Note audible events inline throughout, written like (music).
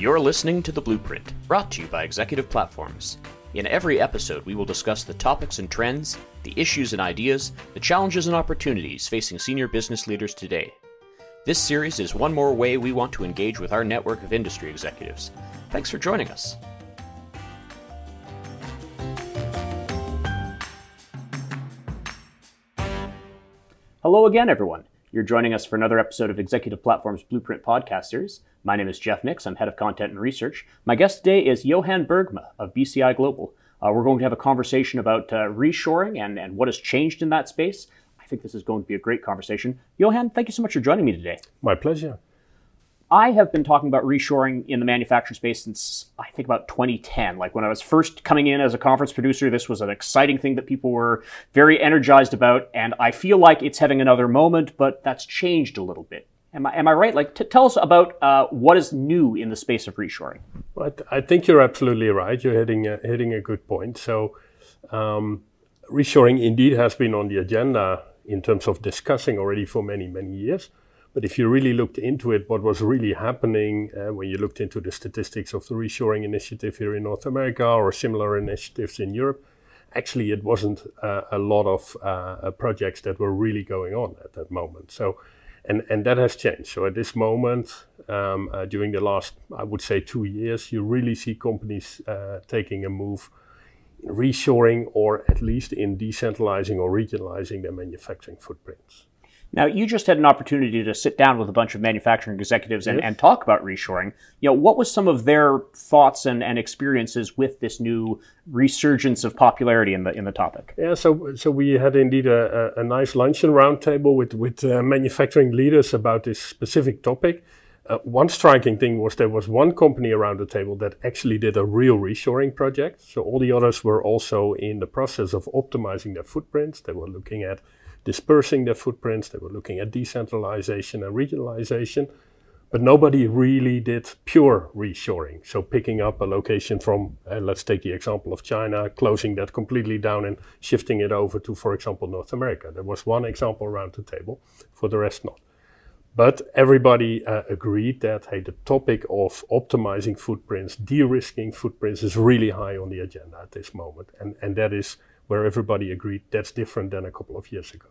You're listening to The Blueprint, brought to you by Executive Platforms. In every episode, we will discuss the topics and trends, the issues and ideas, the challenges and opportunities facing senior business leaders today. This series is one more way we want to engage with our network of industry executives. Thanks for joining us. Hello again, everyone. You're joining us for another episode of Executive Platform's Blueprint podcast series. My name is Jeff Nix. I'm head of content and research. My guest today is Johan Beukema of BCI Global. Uh, we're going to have a conversation about uh, reshoring and, and what has changed in that space. I think this is going to be a great conversation. Johan, thank you so much for joining me today. My pleasure. I have been talking about reshoring in the manufacturing space since I think about 2010. Like when I was first coming in as a conference producer, this was an exciting thing that people were very energized about. And I feel like it's having another moment, but that's changed a little bit. Am I, am I right? Like, t- tell us about uh, what is new in the space of reshoring. Well, I, I, think you're absolutely right. You're hitting a, hitting a good point. So, um, reshoring indeed has been on the agenda in terms of discussing already for many, many years. But if you really looked into it, what was really happening uh, when you looked into the statistics of the reshoring initiative here in North America or similar initiatives in Europe, actually it wasn't uh, a lot of uh, projects that were really going on at that moment. So, and and that has changed. So at this moment, um, uh, during the last, I would say, two years, you really see companies uh, taking a move in reshoring or at least in decentralizing or regionalizing their manufacturing footprints. Now, you just had an opportunity to sit down with a bunch of manufacturing executives and, yes. and talk about reshoring. You know, what was some of their thoughts and, and experiences with this new resurgence of popularity in the in the topic? Yeah, so so we had indeed a, a, a nice luncheon roundtable with with uh, manufacturing leaders about this specific topic. Uh, one striking thing was there was one company around the table that actually did a real reshoring project. So all the others were also in the process of optimizing their footprints. They were looking at dispersing their footprints. They were looking at decentralization and regionalization, but nobody really did pure reshoring. So picking up a location from, uh, let's take the example of China, closing that completely down and shifting it over to, for example, North America. There was one example around the table, for the rest not. But everybody uh, agreed that hey, the topic of optimizing footprints, de-risking footprints, is really high on the agenda at this moment, and and that is where everybody agreed that's different than a couple of years ago.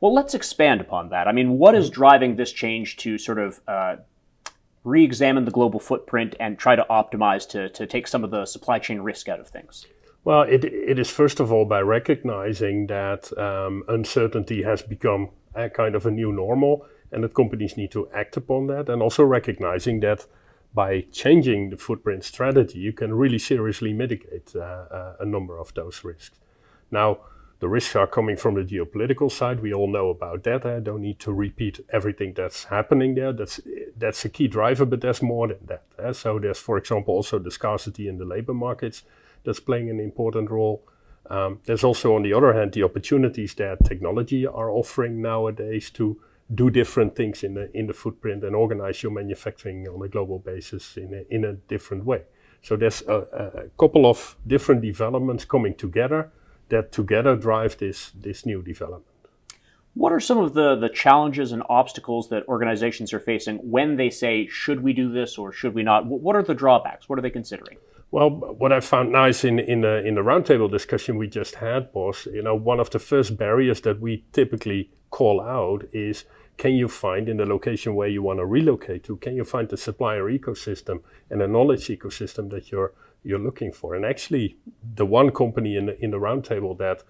Well, let's expand upon that. I mean, what is driving this change to sort of uh, re examine the global footprint and try to optimize to, to take some of the supply chain risk out of things? Well, it, it is first of all by recognizing that um, uncertainty has become a kind of a new normal and that companies need to act upon that, and also recognizing that by changing the footprint strategy, you can really seriously mitigate uh, uh, a number of those risks. Now, the risks are coming from the geopolitical side. We all know about that. I don't need to repeat everything that's happening there. That's that's a key driver, but there's more than that. Eh? So there's, for example, also the scarcity in the labor markets that's playing an important role. Um, there's also, on the other hand, the opportunities that technology are offering nowadays to do different things in the in the footprint and organize your manufacturing on a global basis in a, in a different way. So there's a, a couple of different developments coming together that together drive this, this new development. What are some of the, the challenges and obstacles that organizations are facing when they say, should we do this or should we not? What are the drawbacks? What are they considering? Well, what I found nice in, in, the, in the roundtable discussion we just had was, you know, one of the first barriers that we typically call out is can you find in the location where you want to relocate to, can you find the supplier ecosystem and a knowledge ecosystem that you're you're looking for. And actually, the one company in the, in the roundtable that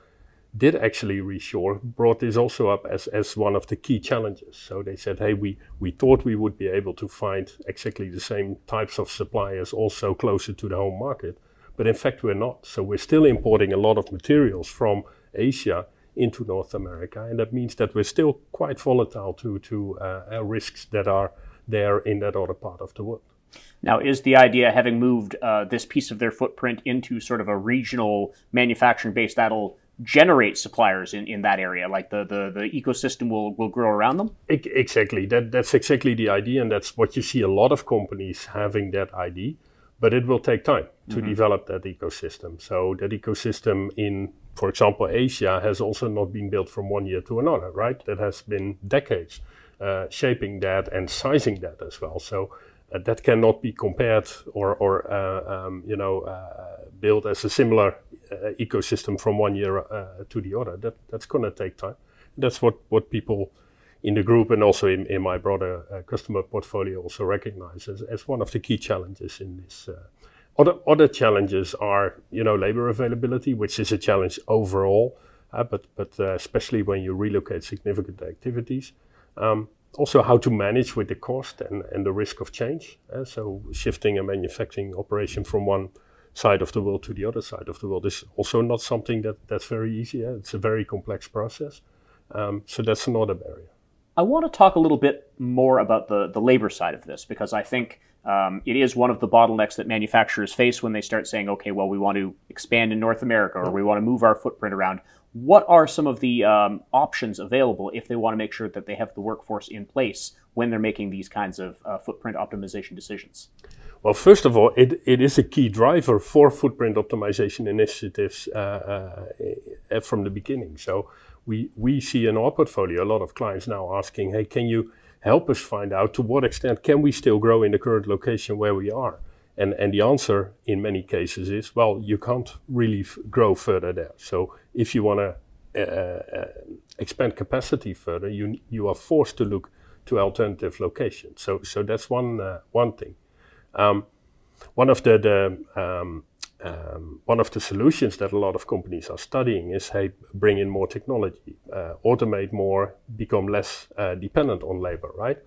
did actually reshore brought this also up as, as one of the key challenges. So they said, hey, we, we thought we would be able to find exactly the same types of suppliers also closer to the home market. But in fact, we're not. So we're still importing a lot of materials from Asia into North America. And that means that we're still quite volatile to, to uh, risks that are there in that other part of the world. Now, is the idea having moved uh, this piece of their footprint into sort of a regional manufacturing base that'll generate suppliers in, in that area? Like the, the, the ecosystem will, will grow around them? Exactly. That, that's exactly the idea. And that's what you see a lot of companies having that idea. But it will take time to mm-hmm. develop that ecosystem. So, that ecosystem in, for example, Asia has also not been built from one year to another, right? That has been decades uh, shaping that and sizing that as well. So, that cannot be compared or, or uh, um, you know, uh, built as a similar uh, ecosystem from one year uh, to the other. That that's going to take time. That's what what people in the group and also in, in my broader uh, customer portfolio also recognize as, as one of the key challenges in this. Uh, other other challenges are you know labor availability, which is a challenge overall, but but especially when you relocate significant activities. Um, also how to manage with the cost and, and the risk of change. Uh, so shifting a manufacturing operation from one side of the world to the other side of the world is also not something that, that's very easy. Uh, it's a very complex process. Um, so that's another barrier. I want to talk a little bit more about the, the labor side of this because I think um, it is one of the bottlenecks that manufacturers face when they start saying, okay, well, we want to expand in North America or we want to move our footprint around what are some of the um, options available if they want to make sure that they have the workforce in place when they're making these kinds of uh, footprint optimization decisions? Well, first of all, it, it is a key driver for footprint optimization initiatives uh, uh, from the beginning. So we, we see in our portfolio a lot of clients now asking, hey, can you help us find out to what extent can we still grow in the current location where we are? And, and the answer in many cases is, well, you can't really f- grow further there. So if you want to uh, uh, expand capacity further, you, you are forced to look to alternative locations. So, so that's one, uh, one thing. Um, one of the, the um, um, one of the solutions that a lot of companies are studying is hey bring in more technology uh, automate more become less uh, dependent on labor right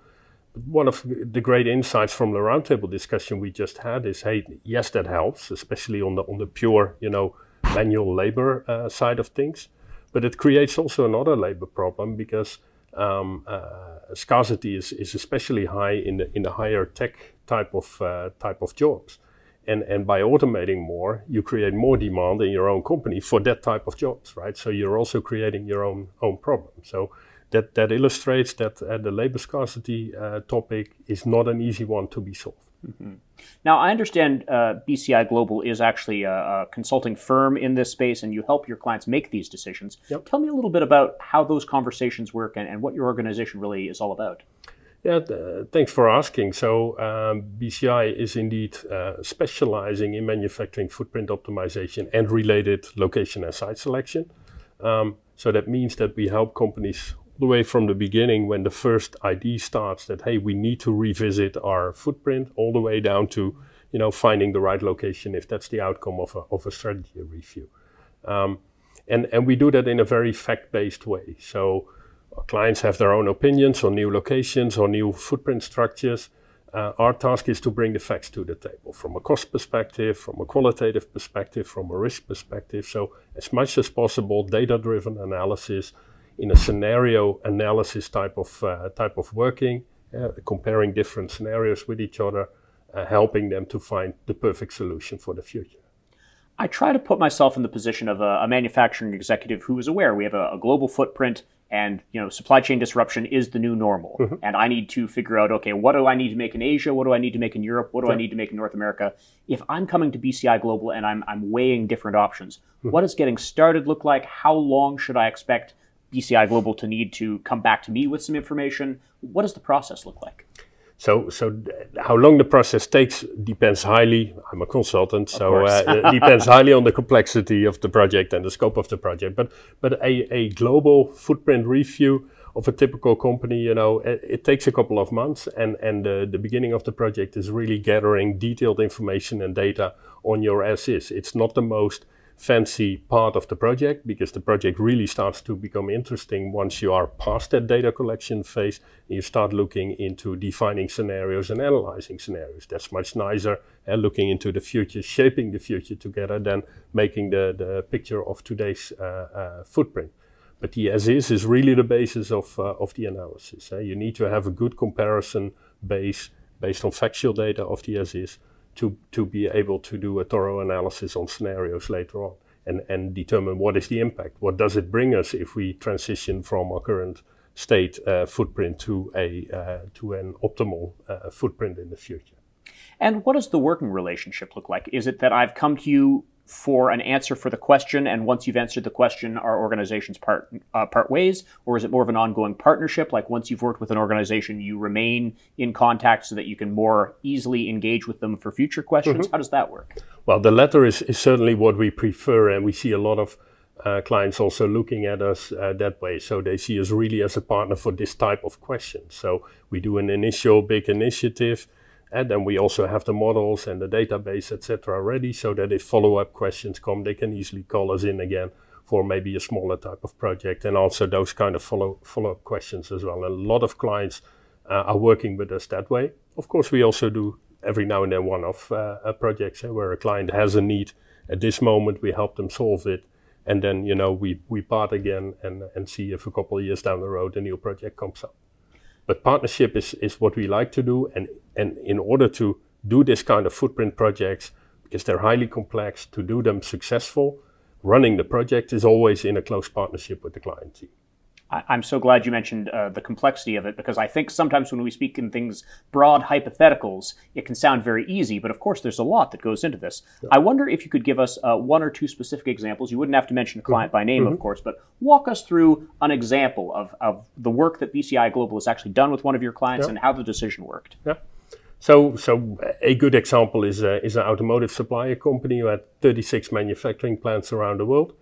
one of the great insights from the roundtable discussion we just had is, hey, yes, that helps, especially on the on the pure, you know, manual labor uh, side of things, but it creates also another labor problem because um, uh, scarcity is, is especially high in the in the higher tech type of uh, type of jobs, and and by automating more, you create more demand in your own company for that type of jobs, right? So you're also creating your own own problem. So that, that illustrates that uh, the labor scarcity uh, topic is not an easy one to be solved. Mm-hmm. Now, I understand uh, BCI Global is actually a, a, consulting firm in this space, and you help your clients make these decisions. Yep. Tell me a little bit about how those conversations work and, and what your organization really is all about. Yeah, th- thanks for asking. So, um, BCI is indeed uh, specializing in manufacturing footprint optimization and related location and site selection. Um, so, that means that we help companies the way from the beginning when the first ID starts that hey we need to revisit our footprint all the way down to you know finding the right location if that's the outcome of a, of a strategy review. Um, and and we do that in a very fact-based way. So our clients have their own opinions on new locations or new footprint structures. Uh, our task is to bring the facts to the table from a cost perspective, from a qualitative perspective, from a risk perspective. So, as much as possible, data driven analysis in a scenario analysis type of uh, type of working, uh, comparing different scenarios with each other, uh, helping them to find the perfect solution for the future. I try to put myself in the position of a, a manufacturing executive who is aware we have a, a, global footprint and you know supply chain disruption is the new normal mm-hmm. and i need to figure out okay what do i need to make in asia what do i need to make in europe what do yeah. i need to make in north america if i'm coming to bci global and i'm, I'm weighing different options mm-hmm. what does getting started look like how long should i expect BCI Global to need to come back to me with some information? What does the process look like? So, so how long the process takes depends highly. I'm a consultant, so uh, it (laughs) depends highly on the complexity of the project and the scope of the project. But, but a, a global footprint review of a typical company, you know, it, it takes a couple of months, and and the, the beginning of the project is really gathering detailed information and data on your as is. It's not the most fancy part of the project because the project really starts to become interesting once you are past that data collection phase and you start looking into defining scenarios and analyzing scenarios. That's much nicer and uh, looking into the future, shaping the future together than making the, the picture of today's uh, uh, footprint. But the as is is really the basis of, uh, of the analysis. Eh? You need to have a good comparison base based on factual data of the as is to, to be able to do a thorough analysis on scenarios later on and, and determine what is the impact. What does it bring us if we transition from our current state uh, footprint to, a, uh, to an optimal uh, footprint in the future? And what does the working relationship look like? Is it that I've come to you for an answer for the question, and once you've answered the question, our organizations part uh, part ways, or is it more of an ongoing partnership? Like once you've worked with an organization, you remain in contact so that you can more easily engage with them for future questions. Mm-hmm. How does that work? Well, the latter is, is certainly what we prefer, and we see a lot of uh, clients also looking at us uh, that way. So they see us really as a partner for this type of question. So we do an initial big initiative, and then we also have the models and the database, etc., ready, so that if follow-up questions come, they can easily call us in again for maybe a smaller type of project, and also those kind of follow follow-up questions as well. A lot of clients uh, are working with us that way. Of course, we also do every now and then one-off uh, projects where a client has a need. At this moment, we help them solve it and then you know we we part again and and see if a couple of years down the road a new project comes up. But partnership is is what we like to do, and and in order to do this kind of footprint projects, because they're highly complex, to do them successful, running the project is always in a close partnership with the client team. I'm so glad you mentioned uh, the complexity of it because I think sometimes when we speak in things broad hypotheticals, it can sound very easy, but of course there's a lot that goes into this. Yeah. I wonder if you could give us uh, one or two specific examples. You wouldn't have to mention a client mm-hmm. by name, mm-hmm. of course, but walk us through an example of, of the work that BCI Global has actually done with one of your clients yeah. and how the decision worked. Yeah. So, so a good example is a, is an automotive supplier company who had 36 manufacturing plants around the world.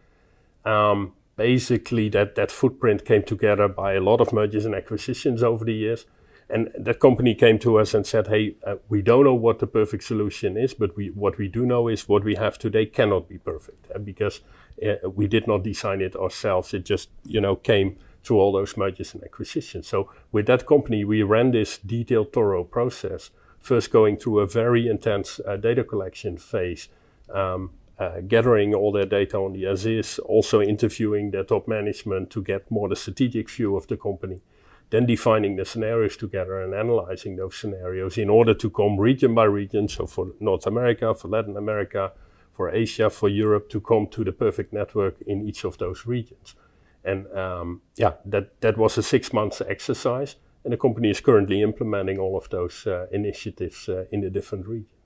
Um, basically that, that footprint came together by a lot of mergers and acquisitions over the years. And that company came to us and said, hey, uh, we don't know what the perfect solution is, but we, what we do know is what we have today cannot be perfect uh, because uh, we did not design it ourselves. It just, you know, came through all those mergers and acquisitions. So with that company, we ran this detailed, thorough process, first going through a very intense uh, data collection phase, um, uh, gathering all their data on the as is, also interviewing their top management to get more the strategic view of the company, then defining the scenarios together and analyzing those scenarios in order to come region by region. So for North America, for Latin America, for Asia, for Europe, to come to the perfect network in each of those regions. And um, yeah, that, that was a six months exercise. And the company is currently implementing all of those uh, initiatives uh, in the different regions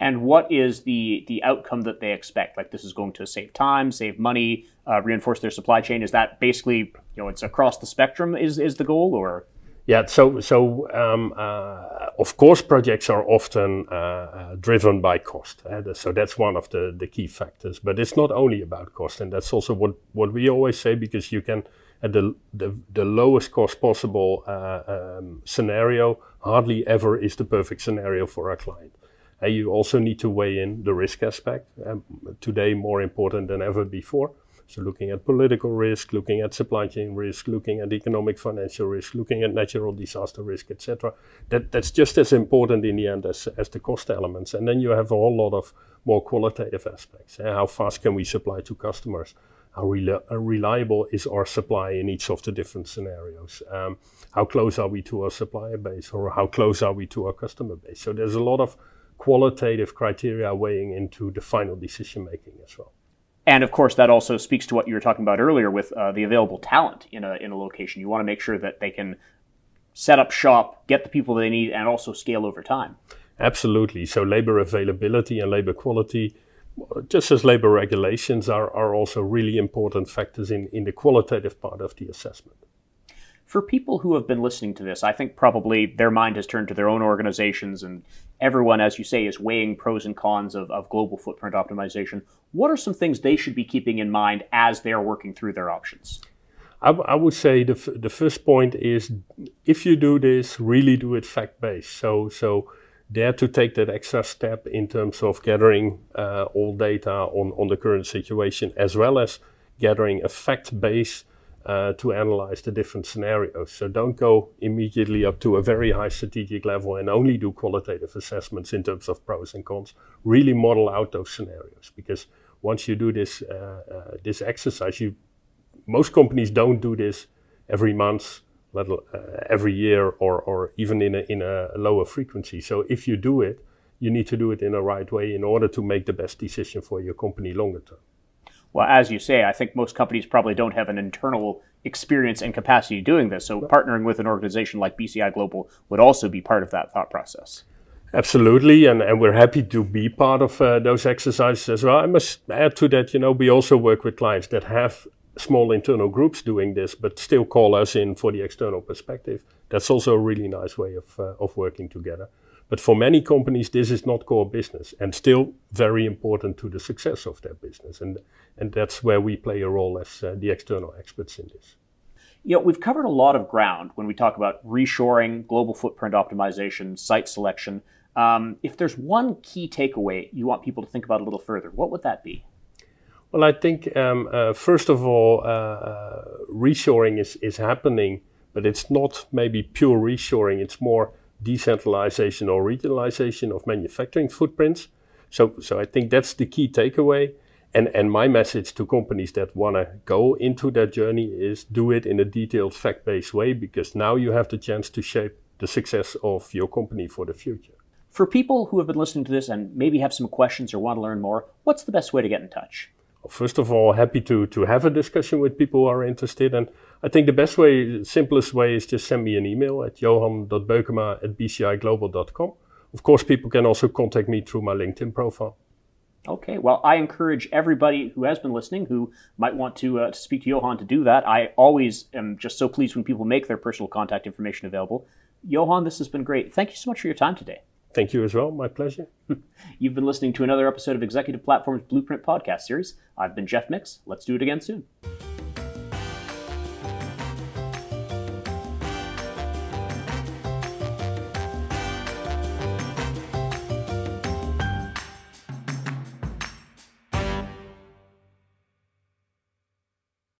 and what is the the outcome that they expect? Like this is going to save time save money uh, reinforce their supply chain. Is that basically you know it's across the spectrum is is the goal or? Yeah so so um, uh, of course projects are often uh, uh driven by cost uh, so that's one of the the key factors. But it's not only about cost and that's also what what we always say because you can at the the, the lowest cost possible uh, um, scenario hardly ever is the perfect scenario for our client and you also need to weigh in the risk aspect, um, today more important than ever before. So looking at political risk, looking at supply chain risk, looking at economic financial risk, looking at natural disaster risk, etc. That that's just as important in the end as, as the cost elements. And then you have a whole lot of more qualitative aspects. Uh, how fast can we supply to customers? How rel- reliable is our supply in each of the different scenarios? Um, how close are we to our supplier base, or how close are we to our customer base? So there's a lot of qualitative criteria weighing into the final decision making as well. And of course, that also speaks to what you were talking about earlier with uh, the available talent in a in a location. You want to make sure that they can set up shop, get the people they need, and also scale over time. Absolutely. So labor availability and labor quality, just as labor regulations, are, are also really important factors in, in the qualitative part of the assessment for people who have been listening to this, I think probably their mind has turned to their own organizations, and everyone, as you say, is weighing pros and cons of, of global footprint optimization. What are some things they should be keeping in mind as they're working through their options? I, I would say the, f- the first point is if you do this, really do it fact based. So, so dare to take that extra step in terms of gathering uh, all data on, on the current situation, as well as gathering a fact based uh, to analyze the different scenarios. So don't go immediately up to a very high strategic level and only do qualitative assessments in terms of pros and cons. Really model out those scenarios because once you do this uh, uh, this exercise, you most companies don't do this every month, let, uh, every year, or or even in a, in a lower frequency. So if you do it, you need to do it in a right way in order to make the best decision for your company longer term well, as you say, I think most companies probably don't have an internal experience and capacity doing this. So partnering with an organization like BCI Global would also be part of that thought process. Absolutely, and, and we're happy to be part of uh, those exercises as well. I must add to that, you know, we also work with clients that have small internal groups doing this, but still call us in for the external perspective. That's also a really nice way of, uh, of working together. But for many companies, this is not core business and still very important to the success of their business. And, and that's where we play a role as uh, the external experts in this. You know, we've covered a lot of ground when we talk about reshoring, global footprint optimization, site selection. Um, if there's one key takeaway you want people to think about a little further, what would that be? Well, I think um, uh, first of all, uh, uh, reshoring is, is happening, but it's not maybe pure reshoring. It's more decentralization or regionalization of manufacturing footprints. So, so I think that's the key takeaway. And, and my message to companies that want to go into that journey is do it in a detailed, fact based way because now you have the chance to shape the success of your company for the future. For people who have been listening to this and maybe have some questions or want to learn more, what's the best way to get in touch? First of all, happy to, to have a discussion with people who are interested. And I think the best way, simplest way is just send me an email at johan.beukema at bciglobal.com. Of course, people can also contact me through my LinkedIn profile. Okay, well, I encourage everybody who has been listening who might want to, uh, to speak to Johan to do that. I always am just so pleased when people make their personal contact information available. Johan, this has been great. Thank you so much for your time today. Thank you as well. My pleasure. (laughs) You've been listening to another episode of Executive Platform's Blueprint podcast series. I've been Jeff Mix. Let's do it again soon.